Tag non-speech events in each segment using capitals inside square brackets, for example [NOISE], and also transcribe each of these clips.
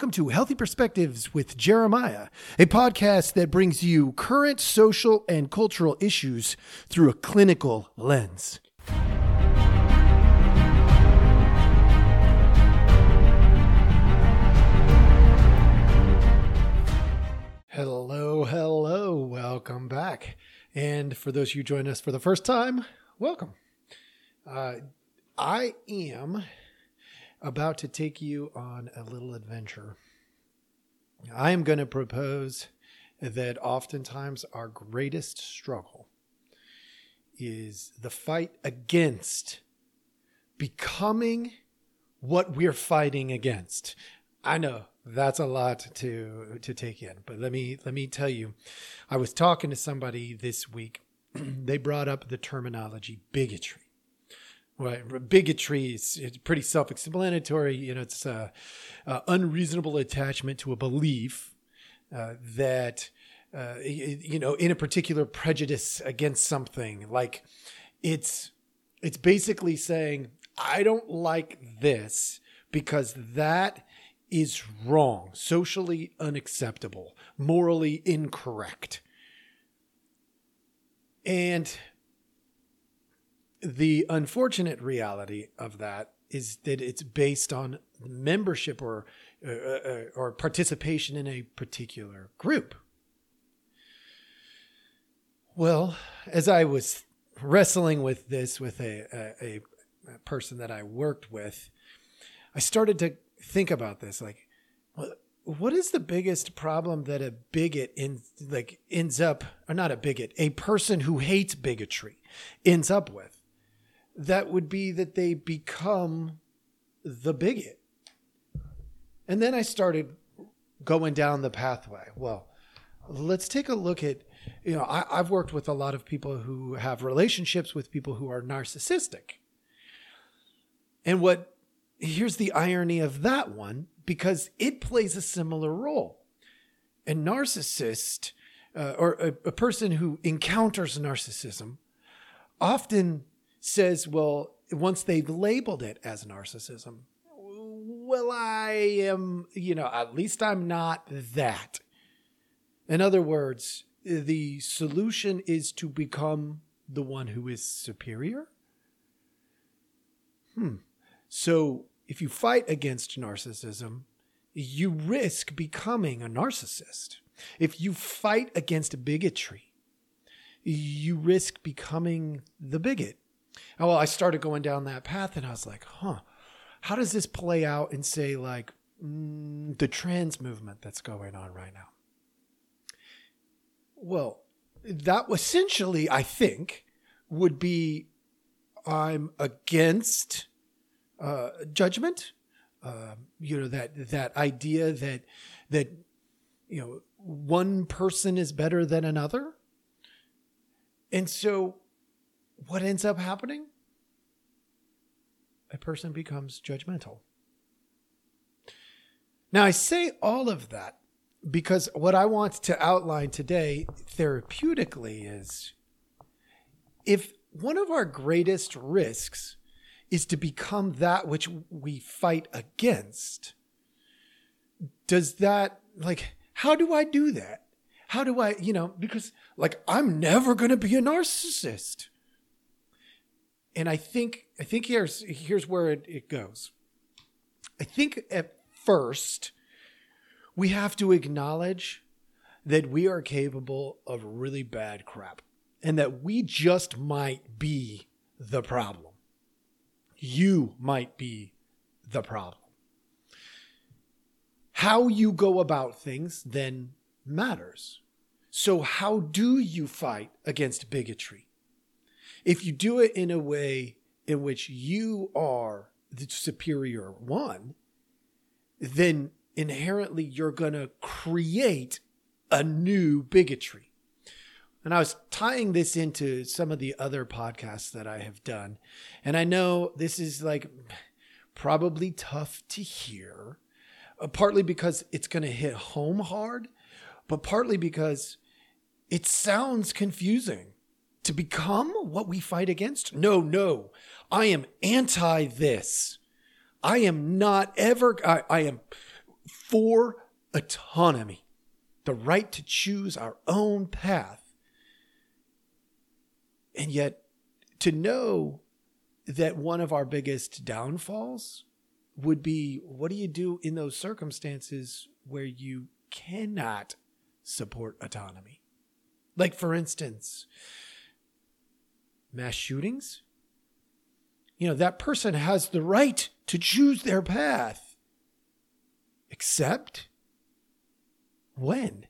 welcome to Healthy Perspectives with Jeremiah, a podcast that brings you current social and cultural issues through a clinical lens. Hello, hello, welcome back. And for those you joining us for the first time, welcome. Uh, I am about to take you on a little adventure. I am going to propose that oftentimes our greatest struggle is the fight against becoming what we're fighting against. I know that's a lot to to take in, but let me let me tell you. I was talking to somebody this week. [CLEARS THROAT] they brought up the terminology bigotry. Right, bigotry is it's pretty self-explanatory. You know, it's a, a unreasonable attachment to a belief uh, that uh, you know in a particular prejudice against something. Like it's it's basically saying I don't like this because that is wrong, socially unacceptable, morally incorrect, and the unfortunate reality of that is that it's based on membership or uh, uh, or participation in a particular group. Well, as I was wrestling with this with a, a, a person that I worked with, I started to think about this like what is the biggest problem that a bigot in like ends up or not a bigot a person who hates bigotry ends up with that would be that they become the bigot. And then I started going down the pathway. Well, let's take a look at, you know, I, have worked with a lot of people who have relationships with people who are narcissistic. And what, here's the irony of that one, because it plays a similar role. A narcissist, uh, or a, a person who encounters narcissism, often says, well, once they've labeled it as narcissism, well, I am, you know, at least I'm not that. In other words, the solution is to become the one who is superior. Hmm. So if you fight against narcissism, you risk becoming a narcissist. If you fight against bigotry, you risk becoming the bigot. Oh, well, I started going down that path and I was like, huh, how does this play out in, say, like mm, the trans movement that's going on right now? Well, that essentially, I think, would be I'm against uh, judgment. Uh, you know that that idea that that you know one person is better than another, and so what ends up happening? A person becomes judgmental. Now, I say all of that because what I want to outline today therapeutically is if one of our greatest risks is to become that which we fight against, does that, like, how do I do that? How do I, you know, because like I'm never going to be a narcissist and I think I think here's here's where it, it goes. I think at first we have to acknowledge that we are capable of really bad crap and that we just might be the problem. You might be the problem. How you go about things then matters. So, how do you fight against bigotry? If you do it in a way in which you are the superior one, then inherently you're going to create a new bigotry. And I was tying this into some of the other podcasts that I have done. And I know this is like probably tough to hear, uh, partly because it's going to hit home hard, but partly because it sounds confusing to become what we fight against? No, no. I am anti this. I am not ever, I, I am for autonomy, the right to choose our own path. And yet, to know that one of our biggest downfalls would be what do you do in those circumstances where you cannot support autonomy? Like, for instance, mass shootings. You know, that person has the right to choose their path. Except when?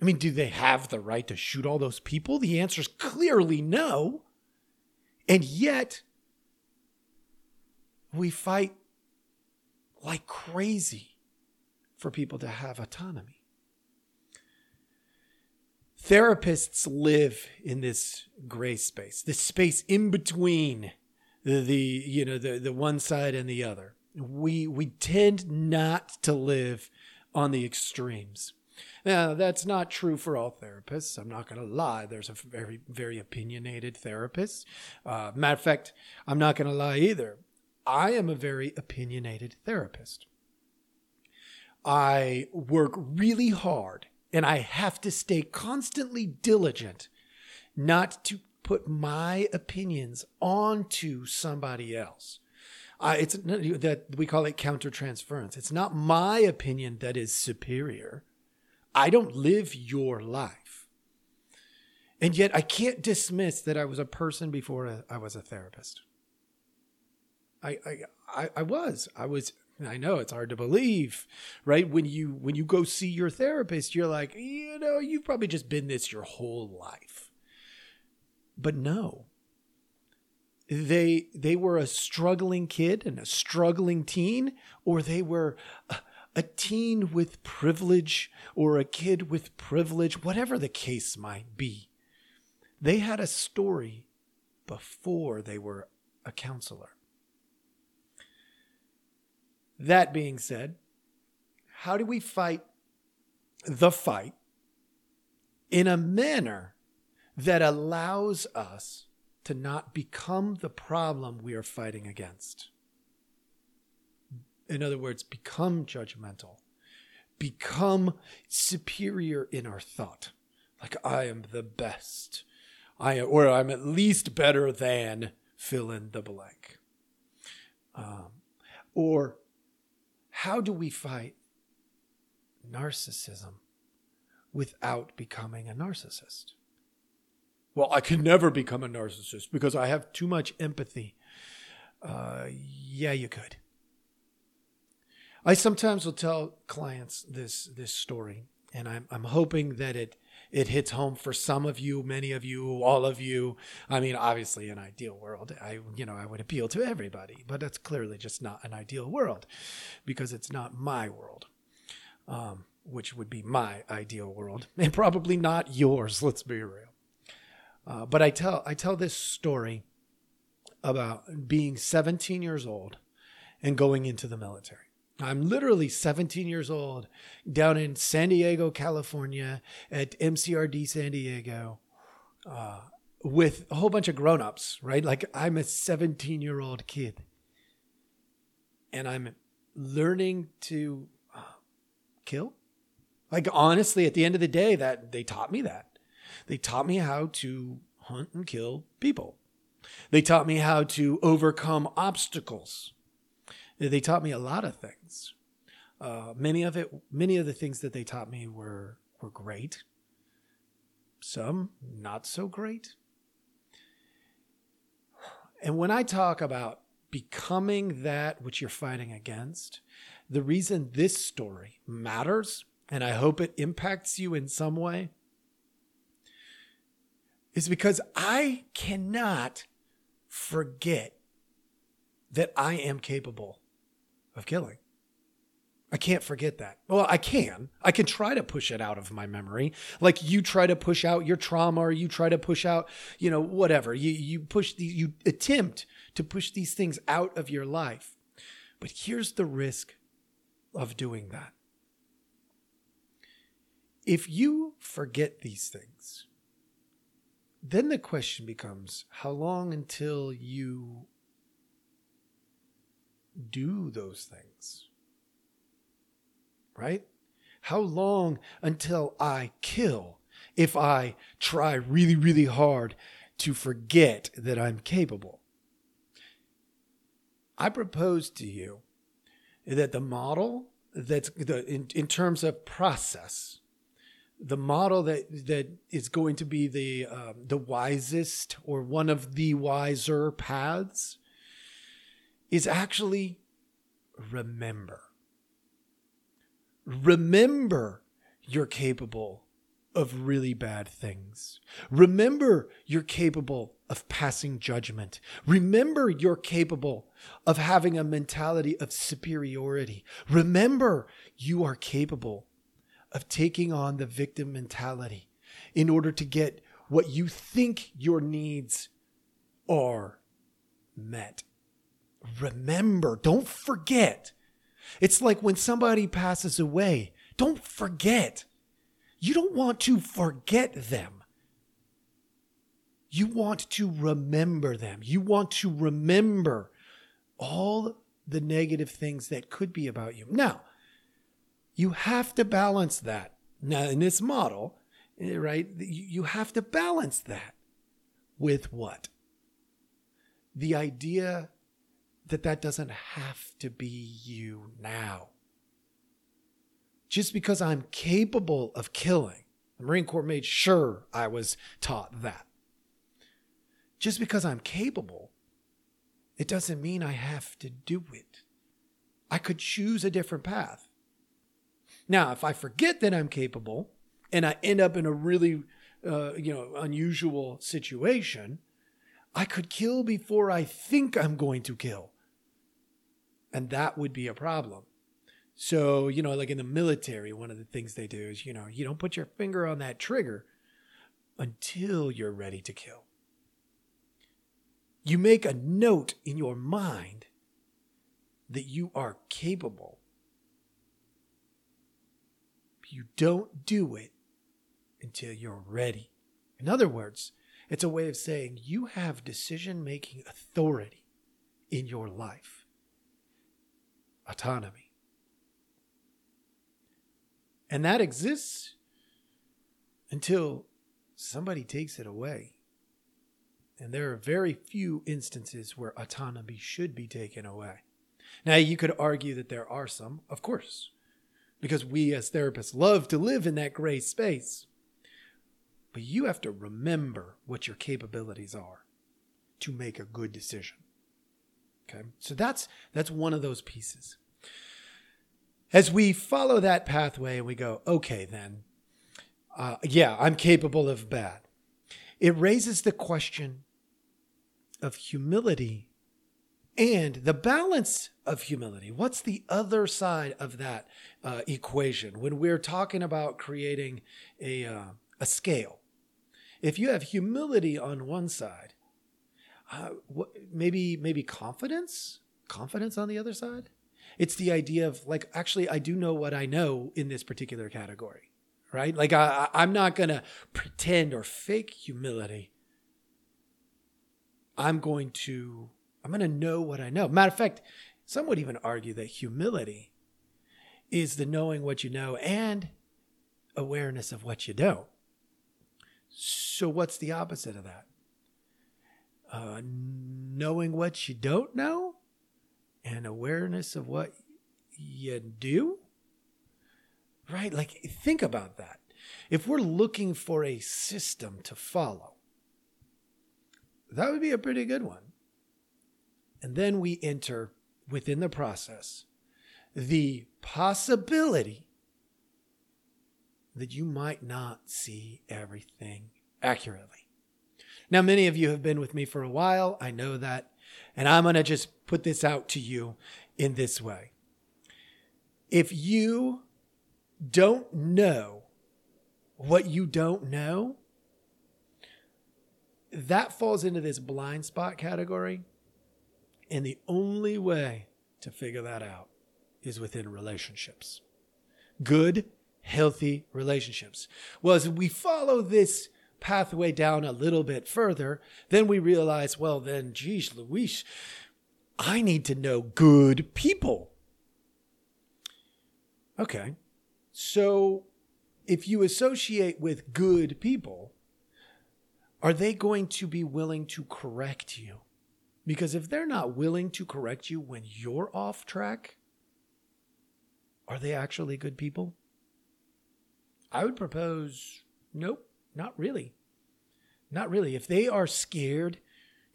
I mean, do they have the right to shoot all those people? The answer is clearly no. And yet, we fight like crazy for people to have autonomy. Therapists live in this gray space, this space in between the, the you know the, the one side and the other. We we tend not to live on the extremes. Now, that's not true for all therapists. I'm not going to lie. There's a very, very opinionated therapist. Uh, matter of fact, I'm not going to lie either. I am a very opinionated therapist. I work really hard and I have to stay constantly diligent not to put my opinions onto somebody else. Uh, it's that we call it countertransference. It's not my opinion that is superior. I don't live your life. And yet I can't dismiss that I was a person before I was a therapist. I, I, I was. I was I know it's hard to believe, right? When you when you go see your therapist, you're like, you know, you've probably just been this your whole life. But no. They they were a struggling kid and a struggling teen or they were a, teen with privilege or a kid with privilege, whatever the case might be. They had a story before they were a counselor. That being said, how do we fight the fight in a manner that allows us to not become the problem we are fighting against? In other words, become judgmental, become superior in our thought. Like, I am the best. I or I'm at least better than fill in the blank. Um, or how do we fight narcissism without becoming a narcissist? Well, I can never become a narcissist because I have too much empathy. Uh, yeah, you could. I sometimes will tell clients this this story, and I'm I'm hoping that it it hits home for some of you, many of you, all of you. I mean, obviously, an ideal world, I you know I would appeal to everybody, but that's clearly just not an ideal world because it's not my world, um, which would be my ideal world, [LAUGHS] and probably not yours. Let's be real. Uh, but I tell I tell this story about being 17 years old and going into the military. I'm literally 17 years old down in San Diego, California at MCRD San Diego uh, with a whole bunch of grown-ups, right? Like I'm a 17 year old kid and I'm learning to uh, kill. Like honestly, at the end of the day, that they taught me that. They taught me how to hunt and kill people. They taught me how to overcome obstacles they taught me a lot of things. Uh, many of it, many of the things that they taught me were were great. Some not so great. And when I talk about becoming that which you're fighting against, the reason this story matters, and I hope it impacts you in some way, is because I cannot forget that I am capable of killing. I can't forget that. Well, I can. I can try to push it out of my memory. Like you try to push out your trauma or you try to push out, you know, whatever. You you push the you attempt to push these things out of your life. But here's the risk of doing that. If you forget these things, then the question becomes how long until you do those things. right? How long until I kill if I try really, really hard to forget that I'm capable? I propose to you that the model that's the in, in terms of process, the model that that is going to be the um, the wisest or one of the wiser paths is actually remember. Remember you're capable of really bad things. Remember you're capable of passing judgment. Remember you're capable of having a mentality of superiority. Remember you are capable of taking on the victim mentality in order to get what you think your needs are met. Remember, don't forget. It's like when somebody passes away, don't forget. You don't want to forget them. You want to remember them. You want to remember all the negative things that could be about you. Now, you have to balance that. Now, in this model, eh, right, you have to balance that with what? The idea that that doesn't have to be you now. Just because I'm capable of killing, the Marine Corps made sure I was taught that. Just because I'm capable, it doesn't mean I have to do it. I could choose a different path. Now, if I forget that I'm capable and I end up in a really, uh, you know, unusual situation, I could kill before I think I'm going to kill. And that would be a problem. So, you know, like in the military, one of the things they do is, you know, you don't put your finger on that trigger until you're ready to kill. You make a note in your mind that you are capable. You don't do it until you're ready. In other words, it's a way of saying you have decision making authority in your life, autonomy. And that exists until somebody takes it away. And there are very few instances where autonomy should be taken away. Now, you could argue that there are some, of course, because we as therapists love to live in that gray space. But you have to remember what your capabilities are to make a good decision. Okay? So that's that's one of those pieces. As we follow that pathway and we go, okay, then, uh, yeah, I'm capable of bad. It raises the question of humility and the balance of humility. What's the other side of that uh, equation when we're talking about creating a, uh, a scale? If you have humility on one side, uh, what, maybe maybe confidence, confidence on the other side. It's the idea of like, actually, I do know what I know in this particular category, right? Like, I, I'm not gonna pretend or fake humility. I'm going to, I'm to know what I know. Matter of fact, some would even argue that humility is the knowing what you know and awareness of what you don't. So, what's the opposite of that? Uh, knowing what you don't know and awareness of what you do? Right? Like, think about that. If we're looking for a system to follow, that would be a pretty good one. And then we enter within the process the possibility that you might not see everything accurately. Now, many of you have been with me for a while. I know that. And I'm going to just put this out to you in this way. If you don't know what you don't know, that falls into this blind spot category. And the only way to figure that out is within relationships. Good, healthy relationships. Well, as we follow this pathway down a little bit further, then we realize, well, then, geez, Luis, I need to know good people. Okay, So if you associate with good people, are they going to be willing to correct you? Because if they're not willing to correct you when you're off track, are they actually good people? I would propose nope, not really. Not really. If they are scared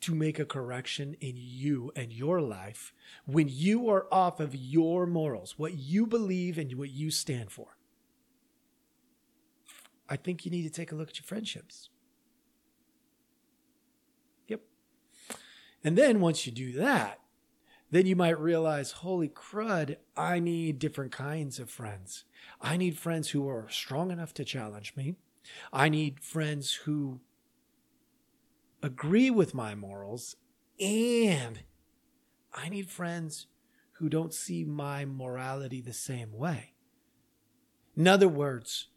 to make a correction in you and your life when you are off of your morals, what you believe and what you stand for, I think you need to take a look at your friendships. Yep. And then once you do that, then you might realize, holy crud, I need different kinds of friends. I need friends who are strong enough to challenge me. I need friends who agree with my morals. And I need friends who don't see my morality the same way. In other words,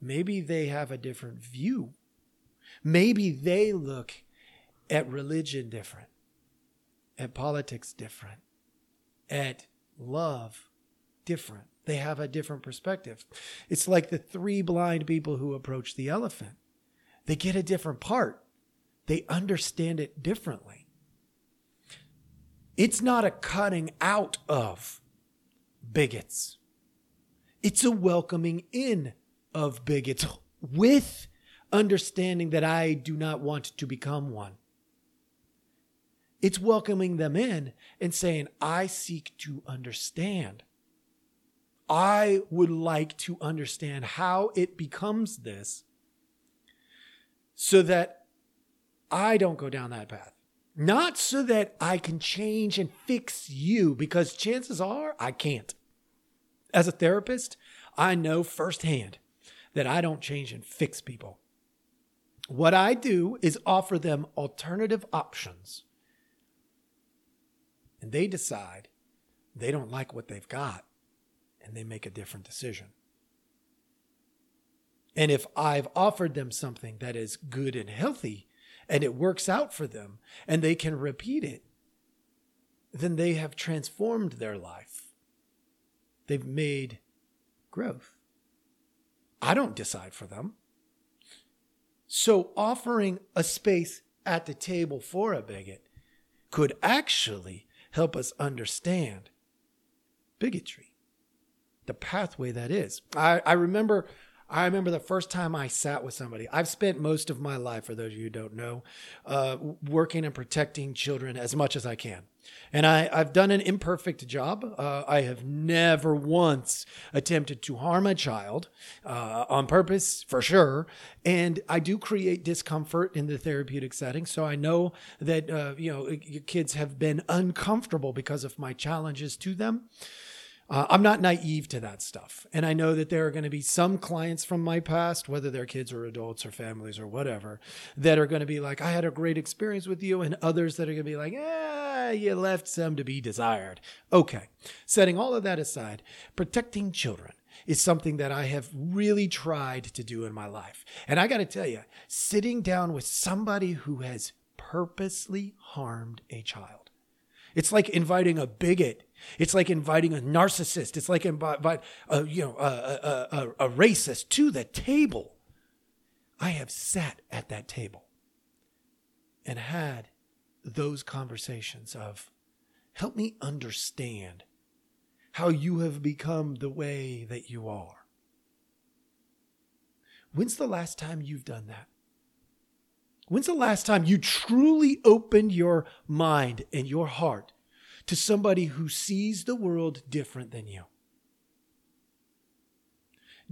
maybe they have a different view. Maybe they look at religion different, at politics different, at love different. They have a different perspective. It's like the three blind people who approach the elephant. They get a different part, they understand it differently. It's not a cutting out of bigots, it's a welcoming in of bigots with understanding that I do not want to become one. It's welcoming them in and saying, I seek to understand. I would like to understand how it becomes this so that I don't go down that path. Not so that I can change and fix you, because chances are I can't. As a therapist, I know firsthand that I don't change and fix people. What I do is offer them alternative options. And they decide they don't like what they've got and they make a different decision. And if I've offered them something that is good and healthy and it works out for them and they can repeat it, then they have transformed their life. They've made growth. I don't decide for them. So offering a space at the table for a bigot could actually help us understand bigotry, the pathway that is. I, I remember I remember the first time I sat with somebody. I've spent most of my life, for those of you who don't know, uh, working and protecting children as much as I can. And I, have done an imperfect job. Uh, I have never once attempted to harm a child uh, on purpose, for sure. And I do create discomfort in the therapeutic setting. So I know that, uh, you know, kids have been uncomfortable because of my challenges to them. Uh, I'm not naive to that stuff. And I know that there are going to be some clients from my past, whether they're kids or adults or families or whatever, that are going to be like, I had a great experience with you. And others that are going to be like, you left some to be desired. Okay. Setting all of that aside, protecting children is something that I have really tried to do in my life. And I got to tell you, sitting down with somebody who has purposely harmed a child, it's like inviting a bigot it's like inviting a narcissist. It's like invite, a, uh, you know, a, a, a, a racist to the table. I have sat at that table and had those conversations of help me understand how you have become the way that you are. When's the last time you've done that? When's the last time you truly opened your mind and your heart to somebody who sees the world different than you?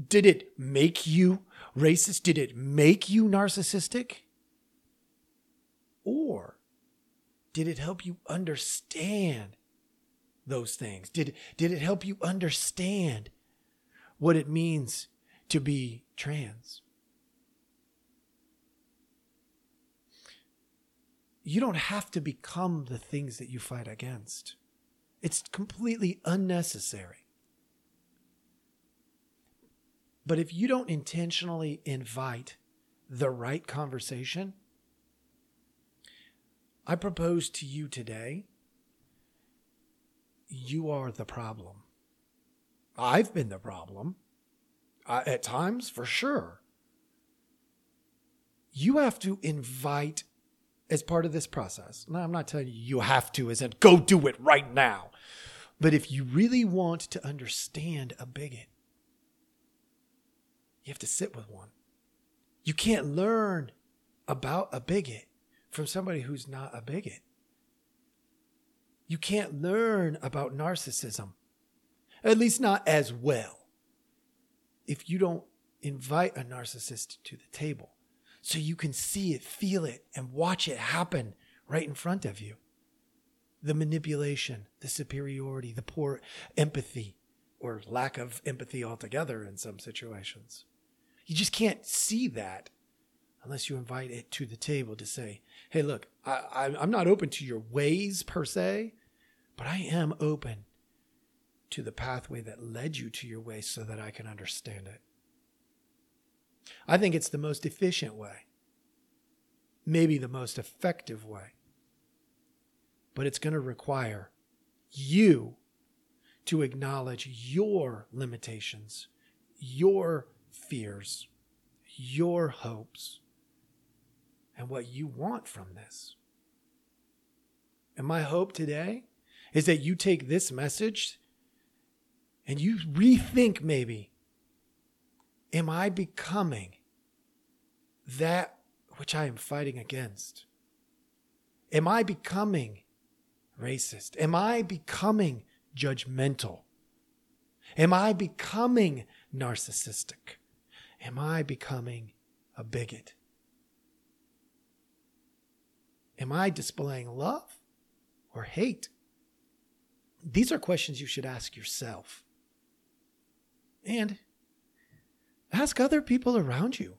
Did it make you racist? Did it make you narcissistic? Or did it help you understand those things? Did, did it help you understand what it means to be trans? You don't have to become the things that you fight against. It's completely unnecessary. But if you don't intentionally invite the right conversation, I propose to you today you are the problem. I've been the problem. uh, at times, for sure. You have to invite as part of this process. Now, I'm not telling you you have to, as in go do it right now. But if you really want to understand a bigot, you have to sit with one. You can't learn about a bigot from somebody who's not a bigot. You can't learn about narcissism, at least not as well, if you don't invite a narcissist to the table so you can see it, feel it, and watch it happen right in front of you. The manipulation, the superiority, the poor empathy, or lack of empathy altogether in some situations. You just can't see that unless you invite it to the table to say, hey, look, I, am not open to your ways per se, but I am open to the pathway that led you to your ways so that I can understand it. I think it's the most efficient way, maybe the most effective way, but it's going to require you to acknowledge your limitations, your fears, your hopes, and what you want from this. And my hope today is that you take this message and you rethink maybe am I becoming that which I am fighting against? Am I becoming racist? Am I becoming judgmental? Am I becoming narcissistic? Am I becoming a bigot? Am I displaying love or hate? These are questions you should ask yourself. And ask other people around you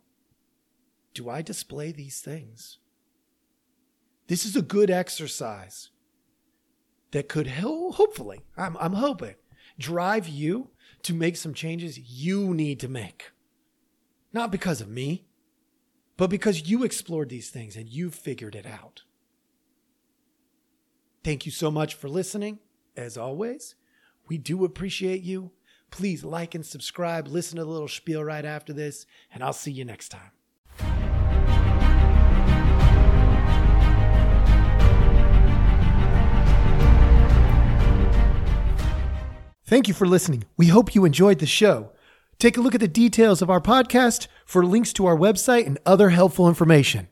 Do I display these things? This is a good exercise that could help, hopefully, I'm, I'm hoping, drive you to make some changes you need to make. Not because of me, but because you explored these things and you figured it out. Thank you so much for listening. As always, we do appreciate you. Please like and subscribe, listen to the little spiel right after this, and I'll see you next time. Thank you for listening. We hope you enjoyed the show. Take a look at the details of our podcast for links to our website and other helpful information.